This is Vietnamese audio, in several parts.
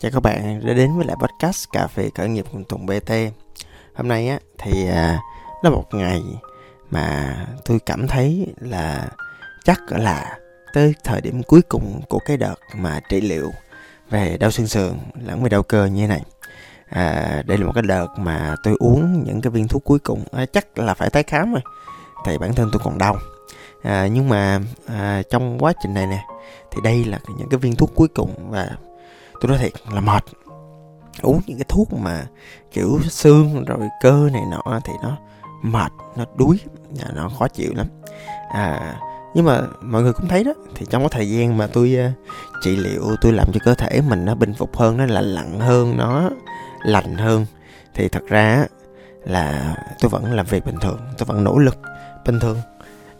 Chào các bạn đã đến với lại podcast Cà phê khởi nghiệp cùng Tùng BT Hôm nay á thì à, nó một ngày mà tôi cảm thấy là chắc là tới thời điểm cuối cùng của cái đợt mà trị liệu về đau xương sườn lẫn về đau cơ như thế này. À, đây là một cái đợt mà tôi uống những cái viên thuốc cuối cùng. À, chắc là phải tái khám rồi tại bản thân tôi còn đau. À, nhưng mà à, trong quá trình này nè thì đây là những cái viên thuốc cuối cùng và tôi nói thiệt là mệt. Uống những cái thuốc mà kiểu xương rồi cơ này nọ thì nó mệt nó đuối nó khó chịu lắm. À nhưng mà mọi người cũng thấy đó thì trong cái thời gian mà tôi uh, trị liệu tôi làm cho cơ thể mình nó bình phục hơn nó lành lặn hơn nó lành hơn thì thật ra là tôi vẫn làm việc bình thường tôi vẫn nỗ lực bình thường.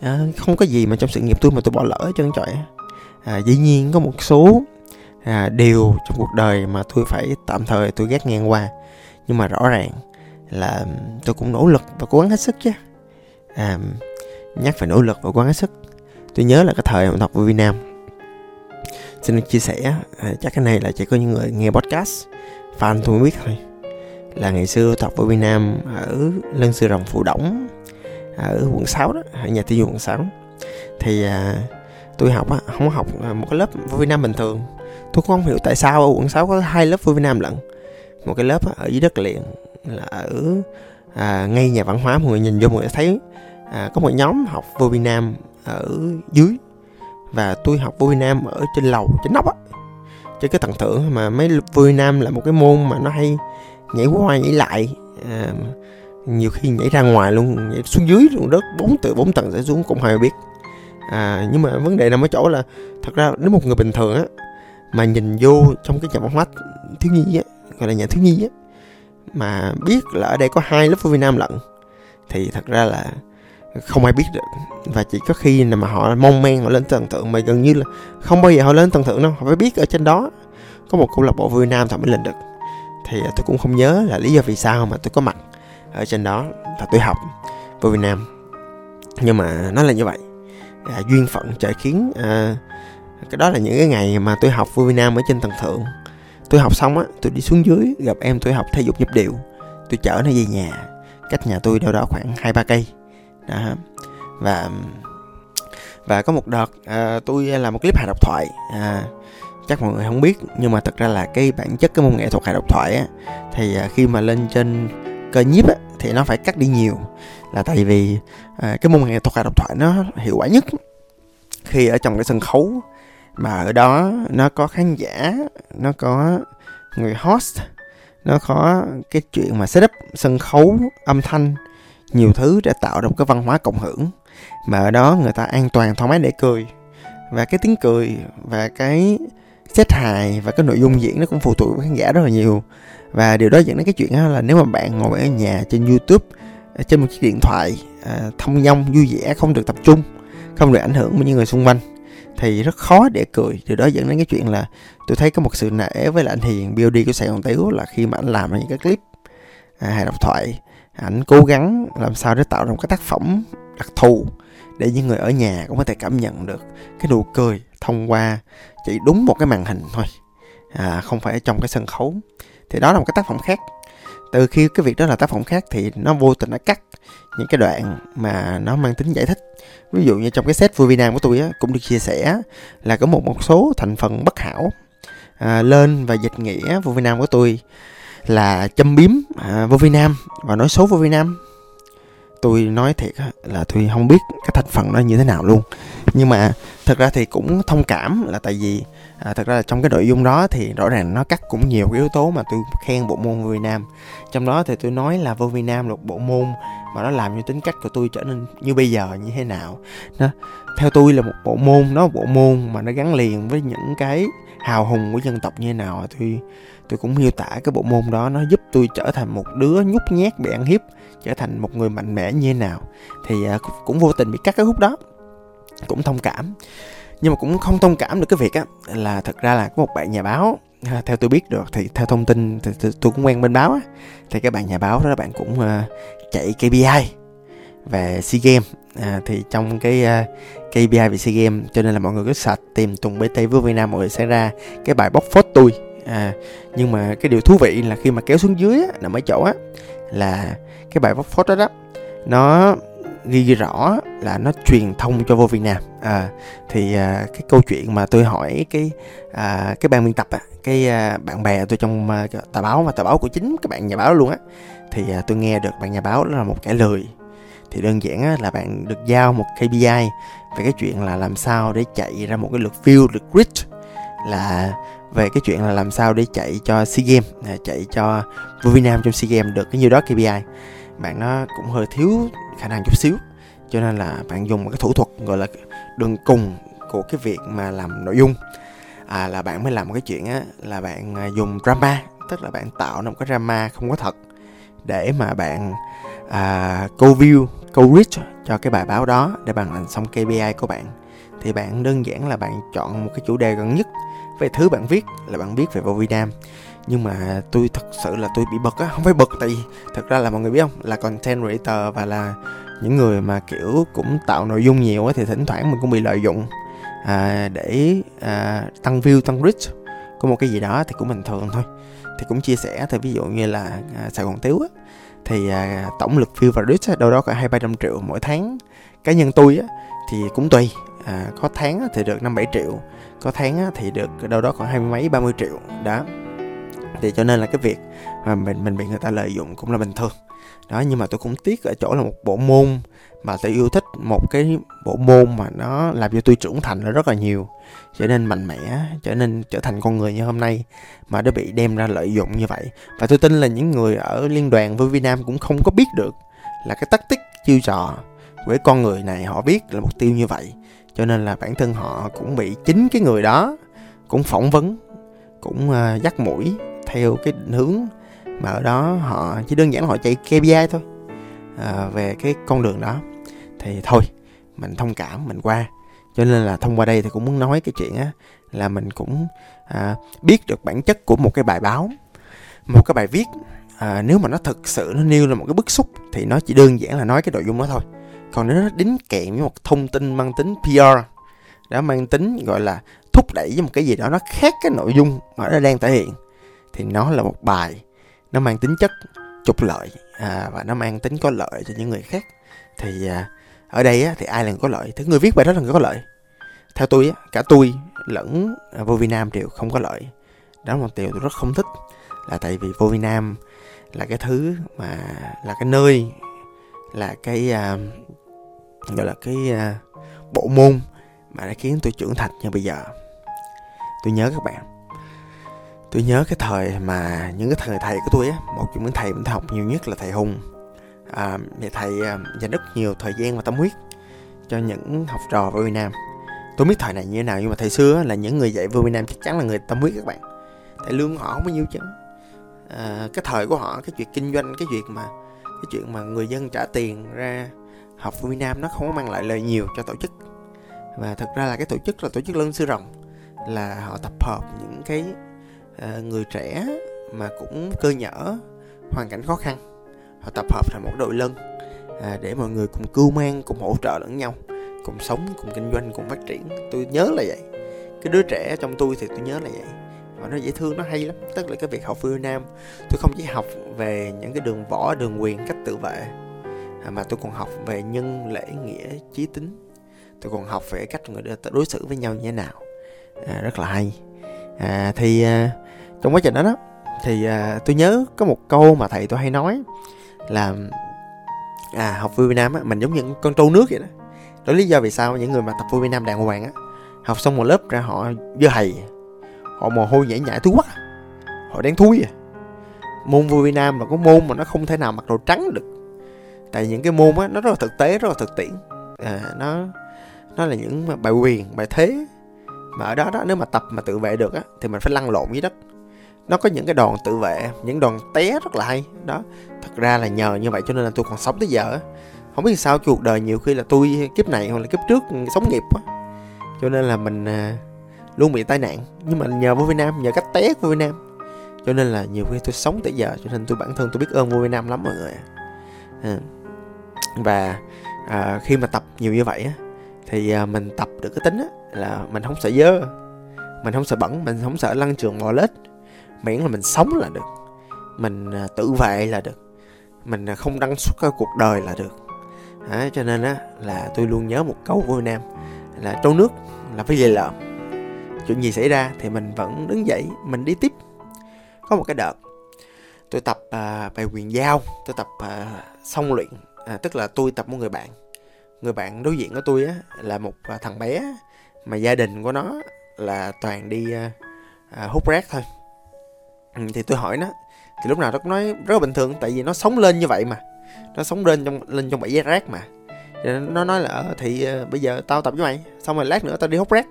À, không có gì mà trong sự nghiệp tôi mà tôi bỏ lỡ chân trọi à, dĩ nhiên có một số à, điều trong cuộc đời mà tôi phải tạm thời tôi gác ngang qua. Nhưng mà rõ ràng là tôi cũng nỗ lực và cố gắng hết sức chứ. À, nhắc phải nỗ lực và cố gắng hết sức tôi nhớ là cái thời học học ở Việt Nam xin được chia sẻ à, chắc cái này là chỉ có những người nghe podcast fan tôi mới biết thôi. Là ngày xưa tôi học ở Việt Nam ở lân sư rồng phụ đổng à, ở quận 6 đó ở nhà tiêu quận 6 thì à, tôi học á không học à, một cái lớp vô Việt Nam bình thường tôi cũng không hiểu tại sao ở quận 6 có hai lớp vô Việt Nam lận. Một cái lớp ở dưới đất liền là ở à, ngay nhà văn hóa mọi người nhìn vô mọi người thấy. À, có một nhóm học vô Việt Nam ở dưới. Và tôi học vô Việt Nam ở trên lầu trên nóc á. Trên cái tầng thượng mà mấy vô Việt Nam là một cái môn mà nó hay nhảy qua nhảy lại. À, nhiều khi nhảy ra ngoài luôn nhảy xuống dưới luôn đất bốn từ bốn tầng sẽ xuống cũng hay biết. À, nhưng mà vấn đề nằm ở chỗ là thật ra nếu một người bình thường á mà nhìn vô trong cái nhà bóng mát thiếu nhi á gọi là nhà thiếu nhi á mà biết là ở đây có hai lớp của Việt Nam lận thì thật ra là không ai biết được. Và chỉ có khi nào mà họ mong men họ lên tầng thượng mà gần như là không bao giờ họ lên tầng thượng đâu họ phải biết ở trên đó có một câu lạc bộ Việt Nam thì mới lên được. Thì à, tôi cũng không nhớ là lý do vì sao mà tôi có mặt ở trên đó và tôi học vui Việt Nam. Nhưng mà nó là như vậy. À, duyên phận trời khiến à, cái đó là những cái ngày mà tôi học vui Nam ở trên tầng thượng. Tôi học xong á tôi đi xuống dưới gặp em tôi học thể dục nhịp điệu. Tôi chở nó về nhà cách nhà tôi đâu đó khoảng hai ba cây. Đó. Và và có một đợt à, tôi làm một clip hài độc thoại. À, chắc mọi người không biết nhưng mà thật ra là cái bản chất cái môn nghệ thuật hài độc thoại á thì à, khi mà lên trên cơ nhiếp á thì nó phải cắt đi nhiều. Là tại vì à, cái môn nghệ thuật hài độc thoại nó hiệu quả nhất khi ở trong cái sân khấu mà ở đó nó có khán giả nó có người host nó có cái chuyện mà setup sân khấu âm thanh nhiều thứ để tạo ra một cái văn hóa cộng hưởng. Mà ở đó người ta an toàn thoải mái để cười. Và cái tiếng cười và cái set hài và cái nội dung diễn nó cũng phụ thuộc vào khán giả rất là nhiều. Và điều đó dẫn đến cái chuyện là nếu mà bạn ngồi ở nhà trên youtube ờ, trên một chiếc điện thoại à, thông dong vui vẻ không được tập trung không được ảnh hưởng bởi những người xung quanh thì rất khó để cười. Điều đó dẫn đến cái chuyện là tôi thấy có một sự nể với lại anh Hiền. BOD của Sài Gòn Tiếu là khi mà anh làm những cái clip à, hài độc thoại ảnh cố gắng làm sao để tạo ra một cái tác phẩm đặc thù để những người ở nhà cũng có thể cảm nhận được cái nụ cười thông qua chỉ đúng một cái màn hình thôi à, không phải ở trong cái sân khấu. Thì đó là một cái tác phẩm khác từ khi cái việc đó là tác phẩm khác thì nó vô tình nó cắt những cái đoạn mà nó mang tính giải thích. Ví dụ như trong cái set vui Việt Nam của tôi á, cũng được chia sẻ là có một một số thành phần bất hảo. À, lên và dịch nghĩa vui Việt Nam của tôi là châm biếm à, vô Việt Nam và nói xấu vô Việt Nam tôi nói thiệt là tôi không biết cái thành phần nó như thế nào luôn. Nhưng mà thực ra thì cũng thông cảm là tại vì à, thực ra là trong cái nội dung đó thì rõ ràng nó cắt cũng nhiều cái yếu tố mà tôi khen bộ môn vô Việt Nam. Trong đó thì tôi nói là vô Việt Nam là một bộ môn mà nó làm cho tính cách của tôi trở nên như bây giờ như thế nào. Nó theo tôi là một bộ môn nó một bộ môn mà nó gắn liền với những cái hào hùng của dân tộc như thế nào tôi tôi cũng miêu tả cái bộ môn đó nó giúp tôi trở thành một đứa nhút nhát bị ăn hiếp trở thành một người mạnh mẽ như thế nào. Thì à, cũng vô tình bị cắt cái khúc đó cũng thông cảm. Nhưng mà cũng không thông cảm được cái việc á là thật ra là có một bạn nhà báo à, theo tôi biết được thì theo thông tin thì tôi cũng quen bên báo á thì các bạn nhà báo đó bạn cũng uh, chạy KPI về SEA Games. À, thì trong cái à, uh, KPI về SEA Games cho nên là mọi người cứ sạch tìm Tùng BT với Việt Nam mọi người sẽ ra cái bài bóc phốt tôi. À, nhưng mà cái điều thú vị là khi mà kéo xuống dưới á, nằm ở chỗ á là cái bài bóc phốt đó đó nó ghi, rõ là nó truyền thông cho vô Việt Nam. À, thì à, cái câu chuyện mà tôi hỏi cái à, cái ban biên tập à, cái à, bạn bè tôi trong à, tờ báo mà tờ báo của chính các bạn nhà báo luôn á thì à, tôi nghe được bạn nhà báo đó là một kẻ lười. Thì đơn giản á, là bạn được giao một KPI về cái chuyện là làm sao để chạy ra một cái lượt view lượt reach là về cái chuyện là làm sao để chạy cho SEA Games à, chạy cho vô Việt Nam trong SEA Games được cái nhiêu đó KPI bạn nó cũng hơi thiếu khả năng chút xíu. Cho nên là bạn dùng một cái thủ thuật gọi là đường cùng của cái việc mà làm nội dung. À, là bạn mới làm một cái chuyện á là bạn à, dùng drama tức là bạn tạo ra một cái drama không có thật để mà bạn à, câu view câu reach cho cái bài báo đó để bạn làm xong KPI của bạn. Thì bạn đơn giản là bạn chọn một cái chủ đề gần nhất về thứ bạn viết là bạn viết về vô Việt Nam nhưng mà tôi thật sự là tôi bị bực á không phải bực tại vì thật ra là mọi người biết không? Là content creator và là những người mà kiểu cũng tạo nội dung nhiều á thì thỉnh thoảng mình cũng bị lợi dụng à, để à, tăng view tăng reach của một cái gì đó thì cũng bình thường thôi. Thì cũng chia sẻ thì ví dụ như là à, sài gòn tiếu á thì à, tổng lực view và reach á, đâu đó khoảng hai ba trăm triệu mỗi tháng. Cá nhân tôi á thì cũng tùy à, có tháng thì được năm bảy triệu có tháng thì được đâu đó khoảng hai mươi mấy ba mươi triệu đó thì cho nên là cái việc mà mình mình bị người ta lợi dụng cũng là bình thường. Đó nhưng mà tôi cũng tiếc ở chỗ là một bộ môn mà tôi yêu thích một cái bộ môn mà nó làm cho tôi trưởng thành là rất là nhiều trở nên mạnh mẽ trở nên trở thành con người như hôm nay mà nó bị đem ra lợi dụng như vậy. Và tôi tin là những người ở liên đoàn với Việt Nam cũng không có biết được là cái tactic chiêu trò của con người này họ biết là mục tiêu như vậy. Cho nên là bản thân họ cũng bị chính cái người đó cũng phỏng vấn cũng uh, dắt mũi theo cái định hướng mà ở đó họ chỉ đơn giản là họ chạy KPI thôi. À, về cái con đường đó. Thì thôi mình thông cảm mình qua. Cho nên là thông qua đây thì cũng muốn nói cái chuyện á là mình cũng à, biết được bản chất của một cái bài báo một cái bài viết. À, nếu mà nó thực sự nó nêu là một cái bức xúc thì nó chỉ đơn giản là nói cái nội dung đó thôi. Còn nếu nó đính kèm với một thông tin mang tính PR đã mang tính gọi là thúc đẩy với một cái gì đó nó khác cái nội dung mà nó đang thể hiện thì nó là một bài nó mang tính chất trục lợi à, và nó mang tính có lợi cho những người khác. Thì à, ở đây á, thì ai là người có lợi? Thì người viết bài đó là người có lợi. Theo tôi á, cả tôi lẫn à, vô vi Nam đều không có lợi. Đó là một điều tôi rất không thích là tại vì vô vi Nam là cái thứ mà là cái nơi là cái à, gọi là cái à, bộ môn mà đã khiến tôi trưởng thành như bây giờ. Tôi nhớ các bạn tôi nhớ cái thời mà những cái thời thầy của tôi á một trong những thầy mình học nhiều nhất là thầy hùng. À, thì thầy à, dành rất nhiều thời gian và tâm huyết cho những học trò ở Việt Nam tôi biết thời này như thế nào nhưng mà thầy xưa là những người dạy vô Việt Nam chắc chắn là người tâm huyết các bạn. Thầy lương họ không bao nhiêu chứ. À, cái thời của họ cái chuyện kinh doanh cái chuyện mà cái chuyện mà người dân trả tiền ra học vô Việt Nam nó không có mang lại lời nhiều cho tổ chức. Và thực ra là cái tổ chức là tổ chức lân sư rồng là họ tập hợp những cái Ờ, người trẻ mà cũng cơ nhở hoàn cảnh khó khăn họ tập hợp thành một đội lân à, để mọi người cùng cưu mang cùng hỗ trợ lẫn nhau cùng sống cùng kinh doanh cùng phát triển. Tôi nhớ là vậy. Cái đứa trẻ trong tôi thì tôi nhớ là vậy. Và nó dễ thương nó hay lắm. Tức là cái việc học phương Nam tôi không chỉ học về những cái đường võ đường quyền cách tự vệ à, mà tôi còn học về nhân lễ nghĩa trí tính. Tôi còn học về cách người ta đối xử với nhau như thế nào. À, rất là hay. À, thì à, trong quá trình đó đó thì à, tôi nhớ có một câu mà thầy tôi hay nói là à học vui Việt Nam á mình giống như con trâu nước vậy đó. Đó lý do vì sao những người mà tập vui Việt Nam đàng hoàng á học xong một lớp ra họ dơ hầy họ mồ hôi nhảy nhảy thúi quá họ đang thui à. Môn vui Việt Nam là có môn mà nó không thể nào mặc đồ trắng được. Tại những cái môn á nó rất là thực tế rất là thực tiễn. À, nó nó là những bài quyền bài thế. Mà ở đó đó nếu mà tập mà tự vệ được á thì mình phải lăn lộn dưới đất nó có những cái đòn tự vệ những đòn té rất là hay. Đó thật ra là nhờ như vậy cho nên là tôi còn sống tới giờ không biết sao cuộc đời nhiều khi là tôi kiếp này hoặc là kiếp trước sống nghiệp quá. Cho nên là mình à, luôn bị tai nạn. Nhưng mà nhờ vô Việt Nam nhờ cách té của Việt Nam. Cho nên là nhiều khi tôi sống tới giờ cho nên tôi bản thân tôi biết ơn vô Việt Nam lắm mọi người à. và à, khi mà tập nhiều như vậy á thì à, mình tập được cái tính á là mình không sợ dơ mình không sợ bẩn mình không sợ lăn trường bò lết miễn là mình sống là được. Mình à, tự vệ là được. Mình à, không đăng xuất cái cuộc đời là được. À, cho nên á là tôi luôn nhớ một câu của Nam là trâu nước là phải về lợm. Chuyện gì xảy ra thì mình vẫn đứng dậy mình đi tiếp. Có một cái đợt tôi tập à, bài quyền giao tôi tập à, song luyện à, tức là tôi tập một người bạn. Người bạn đối diện của tôi á là một à, thằng bé mà gia đình của nó là toàn đi à, à, hút rác thôi ừ, thì tôi hỏi nó thì lúc nào nó cũng nói rất là bình thường tại vì nó sống lên như vậy mà. Nó sống lên trong lên trong bãi rác mà. Nên nó nói là ờ, thì ờ, bây giờ tao tập với mày xong rồi lát nữa tao đi hút rác.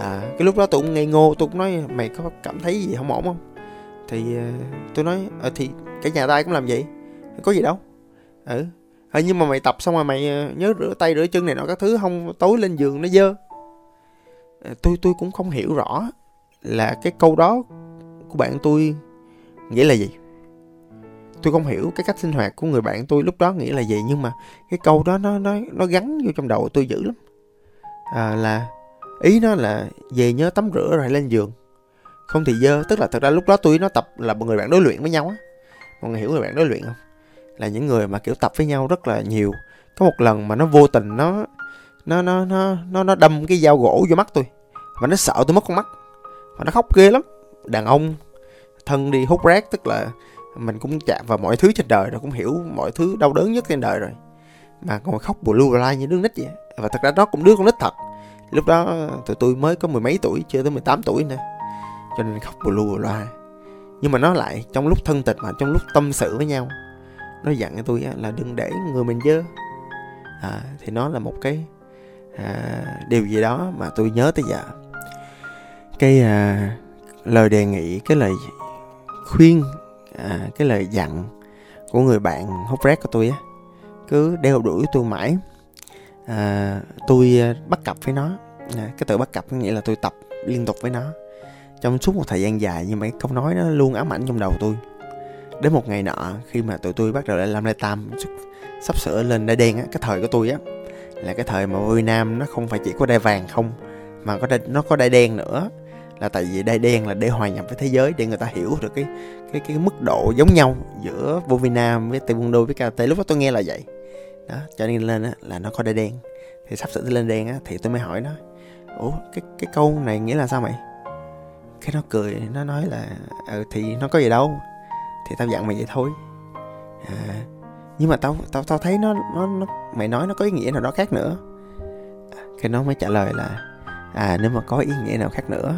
À, cái lúc đó tôi cũng ngây ngô tôi cũng nói mày có cảm thấy gì không ổn không? Thì ờ, tôi nói ờ, thì cả nhà tay cũng làm vậy có gì đâu. Ừ à, nhưng mà mày tập xong rồi mày nhớ rửa tay rửa chân này nọ các thứ không tối lên giường nó dơ. À, tôi tôi cũng không hiểu rõ là cái câu đó của bạn tôi nghĩa là gì? Tôi không hiểu cái cách sinh hoạt của người bạn tôi lúc đó nghĩa là gì nhưng mà cái câu đó nó nó nó gắn vô trong đầu tôi dữ lắm. À, là ý nó là về nhớ tắm rửa rồi lên giường. Không thì dơ tức là thật ra lúc đó tôi nó tập là một người bạn đối luyện với nhau á. Mọi người hiểu người bạn đối luyện không? Là những người mà kiểu tập với nhau rất là nhiều. Có một lần mà nó vô tình nó nó nó nó nó nó đâm cái dao gỗ vô mắt tôi. Và nó sợ tôi mất con mắt. Và nó khóc ghê lắm đàn ông thân đi hút rác tức là mình cũng chạm vào mọi thứ trên đời rồi cũng hiểu mọi thứ đau đớn nhất trên đời rồi. Mà còn khóc bù lưu lai như đứa nít vậy. Và thật ra đó cũng đứa con nít thật. Lúc đó tụi tôi mới có mười mấy tuổi chưa tới 18 tuổi nữa. Cho nên khóc bù lưu bù loa nhưng mà nó lại trong lúc thân tịch mà trong lúc tâm sự với nhau. Nó dặn cho tôi là đừng để người mình dơ. À, thì nó là một cái à, điều gì đó mà tôi nhớ tới giờ. Cái à, lời đề nghị cái lời khuyên à, cái lời dặn của người bạn hút rác của tôi á cứ đeo đuổi tôi mãi. À, tôi à, bắt cặp với nó. À, cái từ bắt cặp có nghĩa là tôi tập liên tục với nó. Trong suốt một thời gian dài nhưng mà cái câu nói nó luôn ám ảnh trong đầu tôi. Đến một ngày nọ khi mà tụi tôi bắt đầu lại làm lại tam sắp sửa lên đai đen á cái thời của tôi á là cái thời mà Việt Nam nó không phải chỉ có đai vàng không mà có đai, nó có đai đen nữa là tại vì đai đen là để hòa nhập với thế giới để người ta hiểu được cái cái cái mức độ giống nhau giữa vô Việt Nam với taekwondo với karate lúc đó tôi nghe là vậy. Đó cho nên lên á là nó có đai đen. Thì sắp sửa lên đen á thì tôi mới hỏi nó ủa cái cái câu này nghĩa là sao mày? Cái nó cười nó nói là ừ, thì nó có gì đâu. Thì tao dặn mày vậy thôi. À, nhưng mà tao tao tao thấy nó nó nó mày nói nó có ý nghĩa nào đó khác nữa. Cái nó mới trả lời là à nếu mà có ý nghĩa nào khác nữa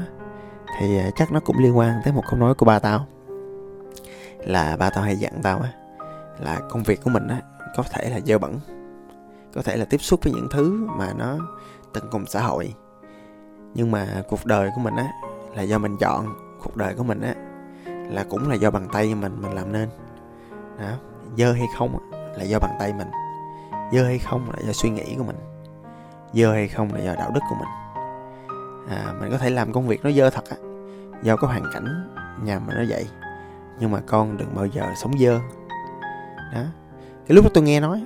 thì à, chắc nó cũng liên quan tới một câu nói của ba tao. Là ba tao hay dặn tao á là công việc của mình á có thể là dơ bẩn. Có thể là tiếp xúc với những thứ mà nó tấn công xã hội. Nhưng mà cuộc đời của mình á là do mình chọn. Cuộc đời của mình á là cũng là do bàn tay mình mình làm nên. Đó dơ hay không là do bàn tay mình. Dơ hay không là do suy nghĩ của mình. Dơ hay không là do đạo đức của mình. À, mình có thể làm công việc nó dơ thật á do có hoàn cảnh nhà mà nó vậy. Nhưng mà con đừng bao giờ sống dơ. Đó. Cái lúc đó tôi nghe nói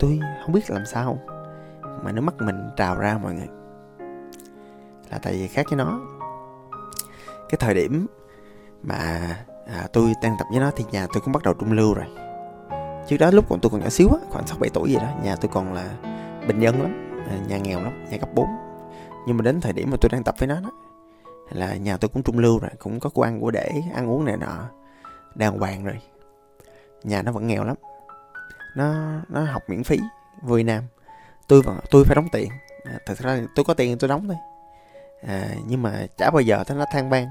tôi không biết làm sao. Mà nó mắt mình trào ra mọi người. Là tại vì khác với nó. Cái thời điểm mà à, tôi đang tập với nó thì nhà tôi cũng bắt đầu trung lưu rồi. Trước đó lúc còn tôi còn nhỏ xíu á khoảng sáu bảy tuổi gì đó nhà tôi còn là bình dân lắm à, nhà nghèo lắm nhà cấp 4 nhưng mà đến thời điểm mà tôi đang tập với nó đó là nhà tôi cũng trung lưu rồi cũng có quan ăn của để ăn uống này nọ. Đàng hoàng rồi. Nhà nó vẫn nghèo lắm. Nó nó học miễn phí vui nam. Tôi vẫn tôi phải đóng tiền. À, thật ra tôi có tiền tôi đóng thôi. À, nhưng mà chả bao giờ thấy nó than ban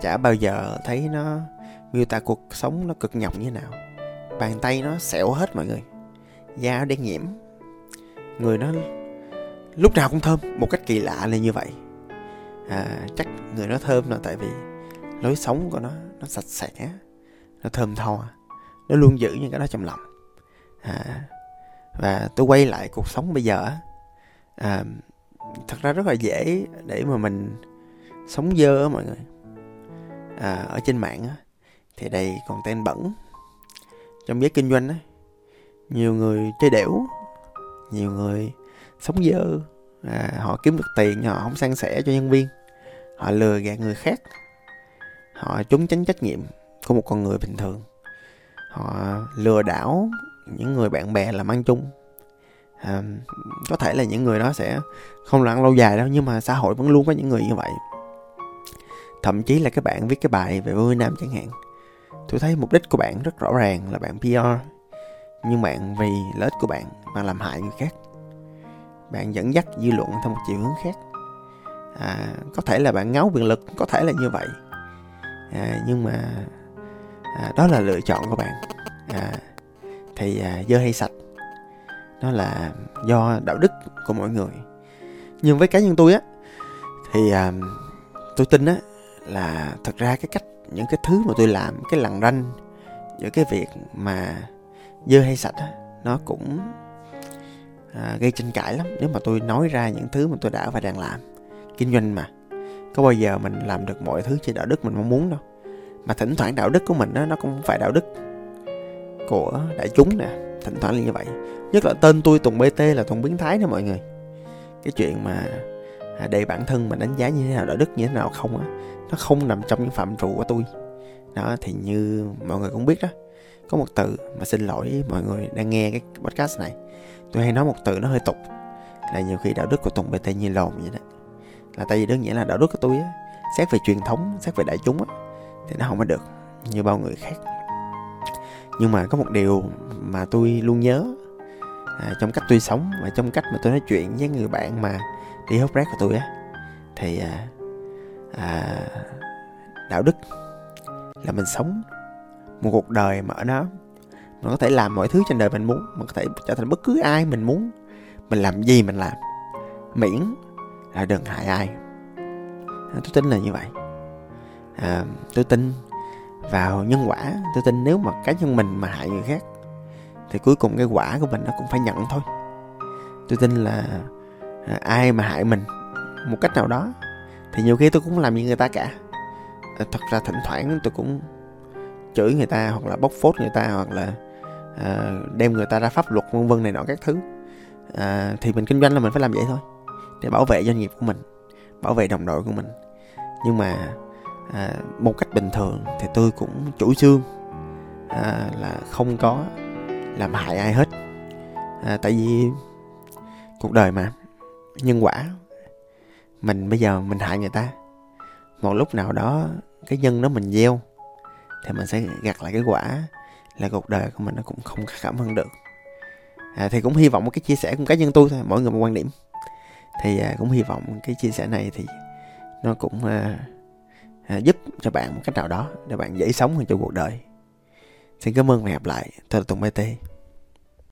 chả bao giờ thấy nó miêu tả cuộc sống nó cực nhọc như nào. Bàn tay nó sẹo hết mọi người. Da nó đen nhiễm người nó lúc nào cũng thơm một cách kỳ lạ là như vậy à, chắc người nó thơm là tại vì lối sống của nó nó sạch sẽ nó thơm tho nó luôn giữ những cái đó trong lòng. À, và tôi quay lại cuộc sống bây giờ à, thật ra rất là dễ để mà mình sống dơ á mọi người. À, ở trên mạng á thì đầy còn tên bẩn. Trong giới kinh doanh á nhiều người chơi đẻo nhiều người sống dơ. À, họ kiếm được tiền họ không san sẻ cho nhân viên họ lừa gạt người khác. Họ trốn tránh trách nhiệm của một con người bình thường. Họ lừa đảo những người bạn bè làm ăn chung. À, có thể là những người đó sẽ không làm lâu dài đâu nhưng mà xã hội vẫn luôn có những người như vậy. Thậm chí là các bạn viết cái bài về vô nam chẳng hạn. Tôi thấy mục đích của bạn rất rõ ràng là bạn PR nhưng bạn vì lợi ích của bạn mà làm hại người khác. Bạn dẫn dắt dư luận theo một chiều hướng khác à, có thể là bạn ngáo quyền lực có thể là như vậy. À, nhưng mà à, đó là lựa chọn của bạn. À, thì à, dơ hay sạch nó là do đạo đức của mọi người. Nhưng với cá nhân tôi á thì à, tôi tin á là thật ra cái cách những cái thứ mà tôi làm cái lằn ranh giữa cái việc mà dơ hay sạch á nó cũng à, gây tranh cãi lắm nếu mà tôi nói ra những thứ mà tôi đã và đang làm kinh doanh mà. Có bao giờ mình làm được mọi thứ trên đạo đức mình mong muốn đâu. Mà thỉnh thoảng đạo đức của mình đó, nó cũng không phải đạo đức của đại chúng nè. Thỉnh thoảng là như vậy. Nhất là tên tôi tùng bt là tùng biến thái nè mọi người. Cái chuyện mà à, để bản thân mình đánh giá như thế nào đạo đức như thế nào không á nó không nằm trong những phạm trù của tôi. Đó thì như mọi người cũng biết đó có một từ mà xin lỗi mọi người đang nghe cái podcast này. Tôi hay nói một từ nó hơi tục là nhiều khi đạo đức của tùng bt như lồn vậy đó là tại vì đơn giản là đạo đức của tôi á xét về truyền thống xét về đại chúng á thì nó không có được như bao người khác. Nhưng mà có một điều mà tôi luôn nhớ à, trong cách tôi sống và trong cách mà tôi nói chuyện với người bạn mà đi hút rác của tôi á thì à, à, đạo đức là mình sống một cuộc đời mà ở đó mình có thể làm mọi thứ trên đời mình muốn mình có thể trở thành bất cứ ai mình muốn mình làm gì mình làm miễn là đừng hại ai. À, tôi tin là như vậy. À, tôi tin vào nhân quả. Tôi tin nếu mà cá nhân mình mà hại người khác thì cuối cùng cái quả của mình nó cũng phải nhận thôi. Tôi tin là à, ai mà hại mình một cách nào đó thì nhiều khi tôi cũng làm như người ta cả. À, thật ra thỉnh thoảng tôi cũng chửi người ta hoặc là bóc phốt người ta hoặc là à, đem người ta ra pháp luật vân vân này nọ các thứ. À, thì mình kinh doanh là mình phải làm vậy thôi để bảo vệ doanh nghiệp của mình bảo vệ đồng đội của mình. Nhưng mà à, một cách bình thường thì tôi cũng chủ trương à, là không có làm hại ai hết. À, tại vì cuộc đời mà nhân quả mình bây giờ mình hại người ta. Một lúc nào đó cái nhân đó mình gieo thì mình sẽ gặt lại cái quả là cuộc đời của mình nó cũng không cảm hơn được. À, thì cũng hy vọng một cái chia sẻ của cá nhân tôi thôi mỗi người một quan điểm thì à, cũng hy vọng cái chia sẻ này thì nó cũng à, à, giúp cho bạn một cách nào đó để bạn dễ sống hơn trong cuộc đời. Xin cảm ơn và hẹn gặp lại. Tôi là tùng bt